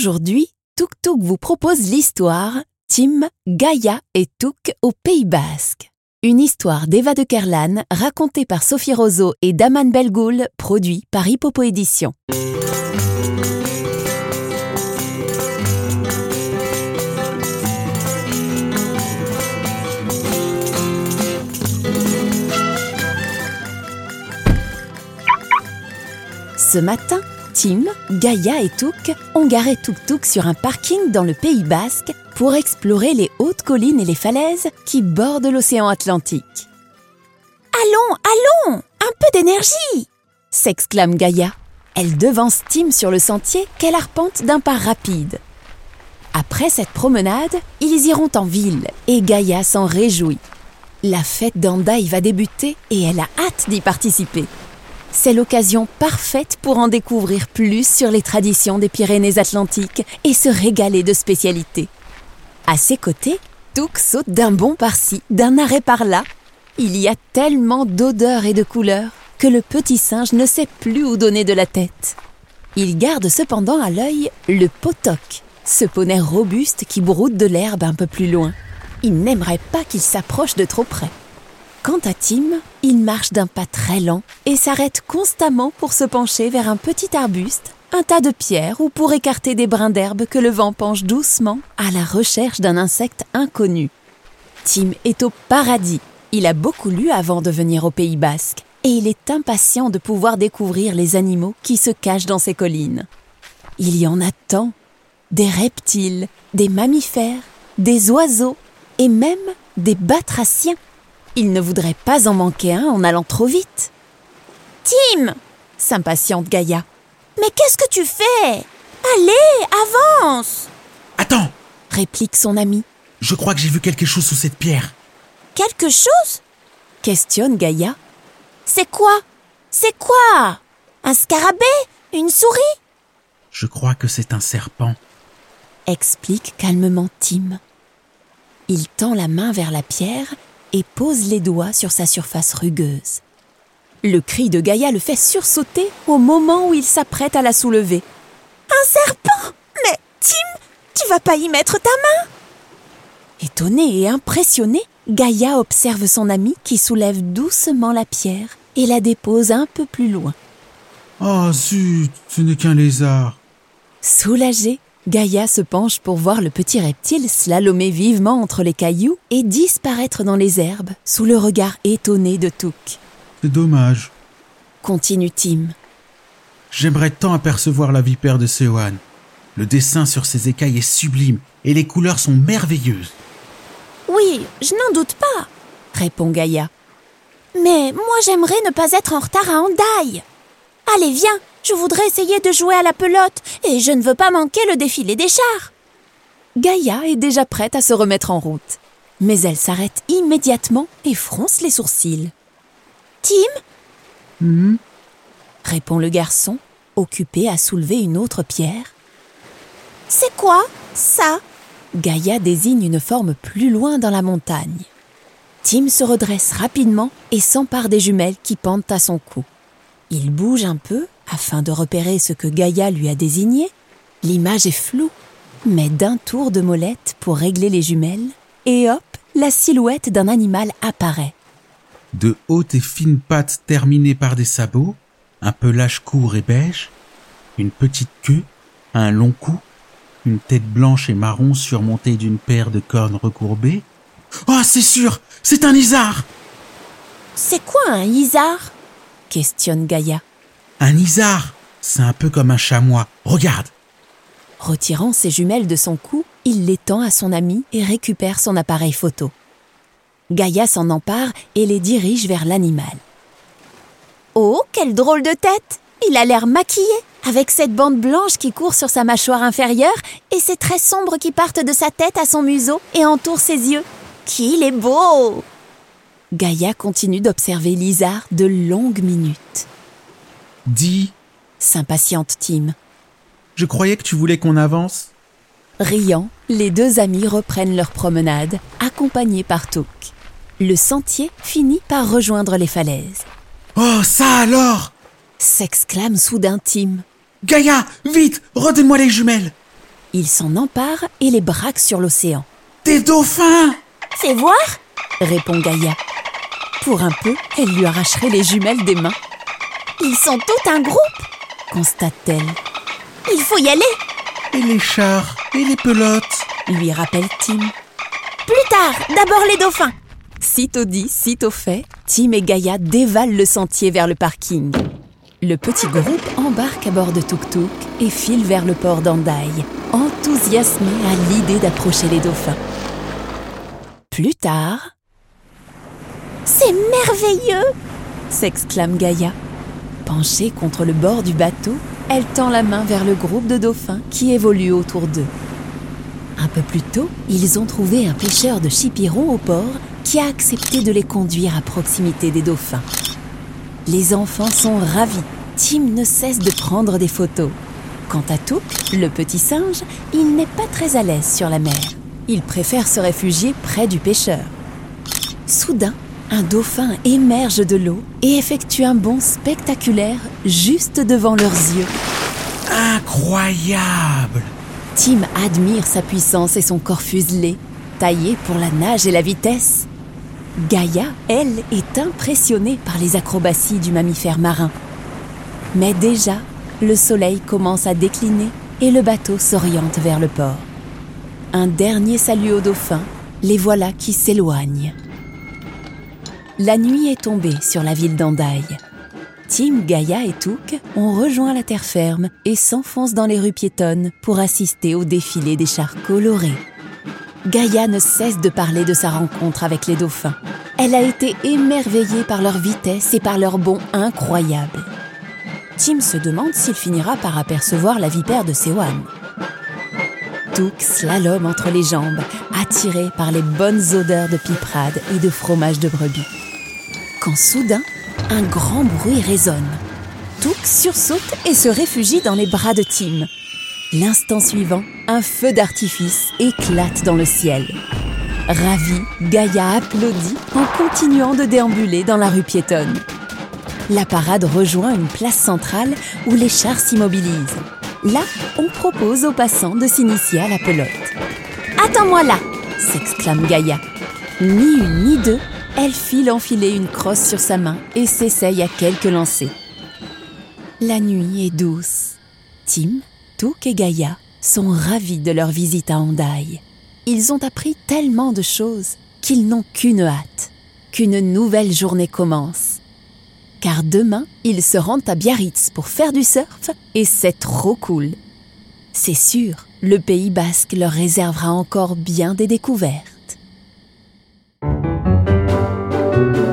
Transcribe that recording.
Aujourd'hui, Tuk Tuk vous propose l'histoire Tim, Gaïa et Tuk au Pays Basque. Une histoire d'Eva de Kerlan racontée par Sophie Roseau et Daman Belgoul, produit par Hippopo Édition. Ce matin, Tim, Gaïa et Touk ont garé Tuk Tuk sur un parking dans le Pays Basque pour explorer les hautes collines et les falaises qui bordent l'océan Atlantique. Allons, allons Un peu d'énergie s'exclame Gaïa. Elle devance Tim sur le sentier qu'elle arpente d'un pas rapide. Après cette promenade, ils iront en ville et Gaïa s'en réjouit. La fête d'Andaï va débuter et elle a hâte d'y participer. C'est l'occasion parfaite pour en découvrir plus sur les traditions des Pyrénées-Atlantiques et se régaler de spécialités. À ses côtés, Touk saute d'un bond par-ci, d'un arrêt par-là. Il y a tellement d'odeurs et de couleurs que le petit singe ne sait plus où donner de la tête. Il garde cependant à l'œil le potoc, ce poney robuste qui broute de l'herbe un peu plus loin. Il n'aimerait pas qu'il s'approche de trop près. Quant à Tim, il marche d'un pas très lent et s'arrête constamment pour se pencher vers un petit arbuste, un tas de pierres ou pour écarter des brins d'herbe que le vent penche doucement à la recherche d'un insecte inconnu. Tim est au paradis. Il a beaucoup lu avant de venir au Pays basque et il est impatient de pouvoir découvrir les animaux qui se cachent dans ces collines. Il y en a tant des reptiles, des mammifères, des oiseaux et même des batraciens. Il ne voudrait pas en manquer un en allant trop vite. Tim s'impatiente Gaïa. Mais qu'est-ce que tu fais? Allez, avance Attends réplique son ami. Je crois que j'ai vu quelque chose sous cette pierre. Quelque chose? questionne Gaïa. C'est quoi? C'est quoi? Un scarabée? Une souris? Je crois que c'est un serpent. Explique calmement Tim. Il tend la main vers la pierre et pose les doigts sur sa surface rugueuse. Le cri de Gaïa le fait sursauter au moment où il s'apprête à la soulever. Un serpent Mais Tim, tu vas pas y mettre ta main Étonné et impressionné, Gaïa observe son ami qui soulève doucement la pierre et la dépose un peu plus loin. Oh zut, ce n'est qu'un lézard. Soulagé, Gaïa se penche pour voir le petit reptile slalomer vivement entre les cailloux et disparaître dans les herbes sous le regard étonné de Touk. C'est dommage. Continue Tim. J'aimerais tant apercevoir la vipère de Seoane. Le dessin sur ses écailles est sublime et les couleurs sont merveilleuses. Oui, je n'en doute pas, répond Gaïa. Mais moi j'aimerais ne pas être en retard à Handaï. Allez, viens, je voudrais essayer de jouer à la pelote et je ne veux pas manquer le défilé des chars. Gaïa est déjà prête à se remettre en route. Mais elle s'arrête immédiatement et fronce les sourcils. Tim? Hmm? répond le garçon, occupé à soulever une autre pierre. C'est quoi ça? Gaïa désigne une forme plus loin dans la montagne. Tim se redresse rapidement et s'empare des jumelles qui pendent à son cou. Il bouge un peu afin de repérer ce que Gaïa lui a désigné. L'image est floue, mais d'un tour de molette pour régler les jumelles, et hop, la silhouette d'un animal apparaît. De hautes et fines pattes terminées par des sabots, un pelage court et beige, une petite queue, un long cou, une tête blanche et marron surmontée d'une paire de cornes recourbées. Oh, c'est sûr, c'est un isard C'est quoi un isard? Questionne Gaïa. Un isard C'est un peu comme un chamois. Regarde Retirant ses jumelles de son cou, il les tend à son ami et récupère son appareil photo. Gaïa s'en empare et les dirige vers l'animal. Oh, quelle drôle de tête Il a l'air maquillé, avec cette bande blanche qui court sur sa mâchoire inférieure et ces traits sombres qui partent de sa tête à son museau et entourent ses yeux. Qu'il est beau Gaïa continue d'observer l'isard de longues minutes. Dis, S'impatiente Tim. je croyais que tu voulais qu'on avance. Riant, les deux amis reprennent leur promenade, accompagnés par Touk. Le sentier finit par rejoindre les falaises. Oh, ça alors S'exclame soudain Tim. Gaïa, vite, redonne-moi les jumelles Il s'en empare et les braque sur l'océan. Des dauphins Fais voir répond Gaïa. Pour un peu, elle lui arracherait les jumelles des mains, Ils sont tout un groupe constate-t-elle. Il faut y aller Et les chars Et les pelotes? Lui rappelle Tim. Plus tard D'abord les dauphins Sitôt dit, sitôt fait, Tim et Gaïa dévalent le sentier vers le parking. Le petit groupe embarque à bord de Tuk-Tuk et file vers le port d'Andaï, enthousiasmé à l'idée d'approcher les dauphins. Plus tard, C'est merveilleux s'exclame Gaïa. Penchée contre le bord du bateau, elle tend la main vers le groupe de dauphins qui évolue autour d'eux. Un peu plus tôt, ils ont trouvé un pêcheur de chipiron au port qui a accepté de les conduire à proximité des dauphins. Les enfants sont ravis. Tim ne cesse de prendre des photos. Quant à Touk, le petit singe, il n'est pas très à l'aise sur la mer. Il préfère se réfugier près du pêcheur. Soudain, un dauphin émerge de l'eau et effectue un bond spectaculaire juste devant leurs yeux. Incroyable Tim admire sa puissance et son corps fuselé, taillé pour la nage et la vitesse. Gaïa, elle, est impressionnée par les acrobaties du mammifère marin. Mais déjà, le soleil commence à décliner et le bateau s'oriente vers le port. Un dernier salut aux dauphins, les voilà qui s'éloignent. La nuit est tombée sur la ville d'Andaï. Tim, Gaïa et Touk ont rejoint la terre ferme et s'enfoncent dans les rues piétonnes pour assister au défilé des chars colorés. Gaïa ne cesse de parler de sa rencontre avec les dauphins. Elle a été émerveillée par leur vitesse et par leur bond incroyable. Tim se demande s'il finira par apercevoir la vipère de Sewan. Touk slalom entre les jambes, attiré par les bonnes odeurs de piperade et de fromage de brebis. Quand soudain, un grand bruit résonne. Touk sursaute et se réfugie dans les bras de Tim. L'instant suivant, un feu d'artifice éclate dans le ciel. Ravi, Gaïa applaudit en continuant de déambuler dans la rue piétonne. La parade rejoint une place centrale où les chars s'immobilisent. Là, on propose aux passants de s'initier à la pelote. Attends-moi là s'exclame Gaïa. Ni une ni deux, elle file enfiler une crosse sur sa main et s'essaye à quelques lancers. La nuit est douce. Tim, Touk et Gaïa sont ravis de leur visite à Andaï. Ils ont appris tellement de choses qu'ils n'ont qu'une hâte, qu'une nouvelle journée commence. Car demain, ils se rendent à Biarritz pour faire du surf et c'est trop cool. C'est sûr, le Pays basque leur réservera encore bien des découvertes. Thank you.